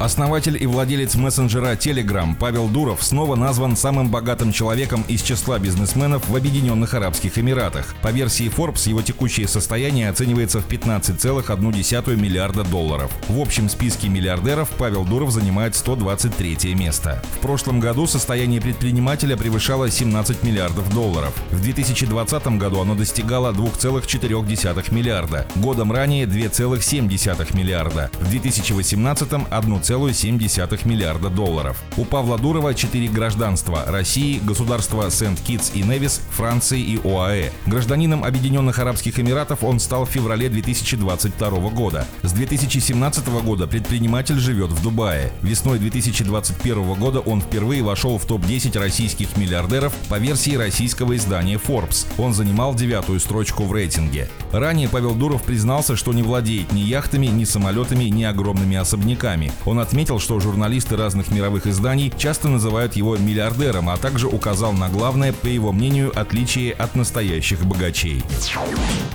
Основатель и владелец мессенджера Telegram Павел Дуров снова назван самым богатым человеком из числа бизнесменов в Объединенных Арабских Эмиратах. По версии Forbes его текущее состояние оценивается в 15,1 миллиарда долларов. В общем списке миллиардеров Павел Дуров занимает 123 место. В прошлом году состояние предпринимателя превышало 17 миллиардов долларов. В 2020 году оно достигало 2,4 миллиарда. Годом ранее 2,7 миллиарда. В 2018 1,1 1,7 миллиарда долларов. У Павла Дурова четыре гражданства – России, государства Сент-Китс и Невис, Франции и ОАЭ. Гражданином Объединенных Арабских Эмиратов он стал в феврале 2022 года. С 2017 года предприниматель живет в Дубае. Весной 2021 года он впервые вошел в топ-10 российских миллиардеров по версии российского издания Forbes. Он занимал девятую строчку в рейтинге. Ранее Павел Дуров признался, что не владеет ни яхтами, ни самолетами, ни огромными особняками. Он отметил, что журналисты разных мировых изданий часто называют его миллиардером, а также указал на главное, по его мнению, отличие от настоящих богачей.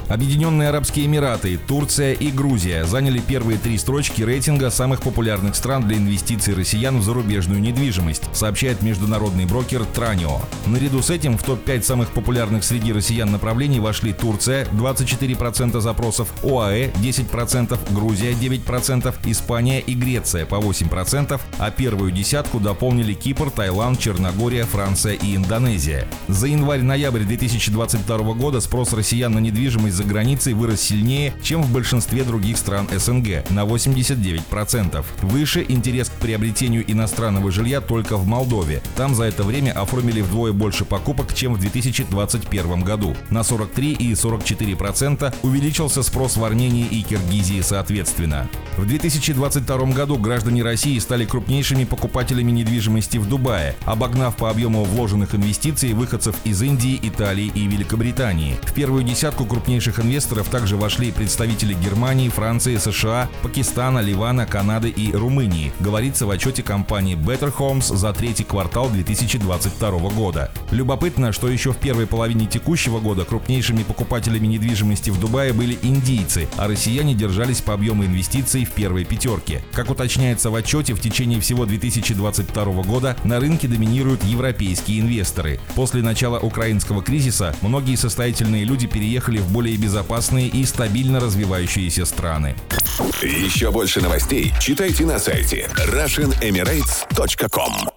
Объединенные Арабские Эмираты, Турция и Грузия заняли первые три строчки рейтинга самых популярных стран для инвестиций россиян в зарубежную недвижимость, сообщает международный брокер Транио. Наряду с этим в топ-5 самых популярных среди россиян направлений вошли Турция 24% запросов, ОАЭ 10%, Грузия 9%, Испания и Греция по 8%, а первую десятку дополнили Кипр, Таиланд, Черногория, Франция и Индонезия. За январь-ноябрь 2022 года спрос россиян на недвижимость за границей вырос сильнее, чем в большинстве других стран СНГ – на 89%. Выше интерес к приобретению иностранного жилья только в Молдове. Там за это время оформили вдвое больше покупок, чем в 2021 году. На 43 и 44% увеличился спрос в Армении и Киргизии соответственно. В 2022 году граждане России стали крупнейшими покупателями недвижимости в Дубае, обогнав по объему вложенных инвестиций выходцев из Индии, Италии и Великобритании. В первую десятку крупнейших инвесторов также вошли представители Германии, Франции, США, Пакистана, Ливана, Канады и Румынии, говорится в отчете компании Better Homes за третий квартал 2022 года. Любопытно, что еще в первой половине текущего года крупнейшими покупателями недвижимости в Дубае были индийцы, а россияне держались по объему инвестиций в первой пятерке. Как уточняется в отчете, в течение всего 2022 года на рынке доминируют европейские инвесторы. После начала украинского кризиса многие состоятельные люди переехали в более безопасные и стабильно развивающиеся страны. Еще больше новостей читайте на сайте RussianEmirates.com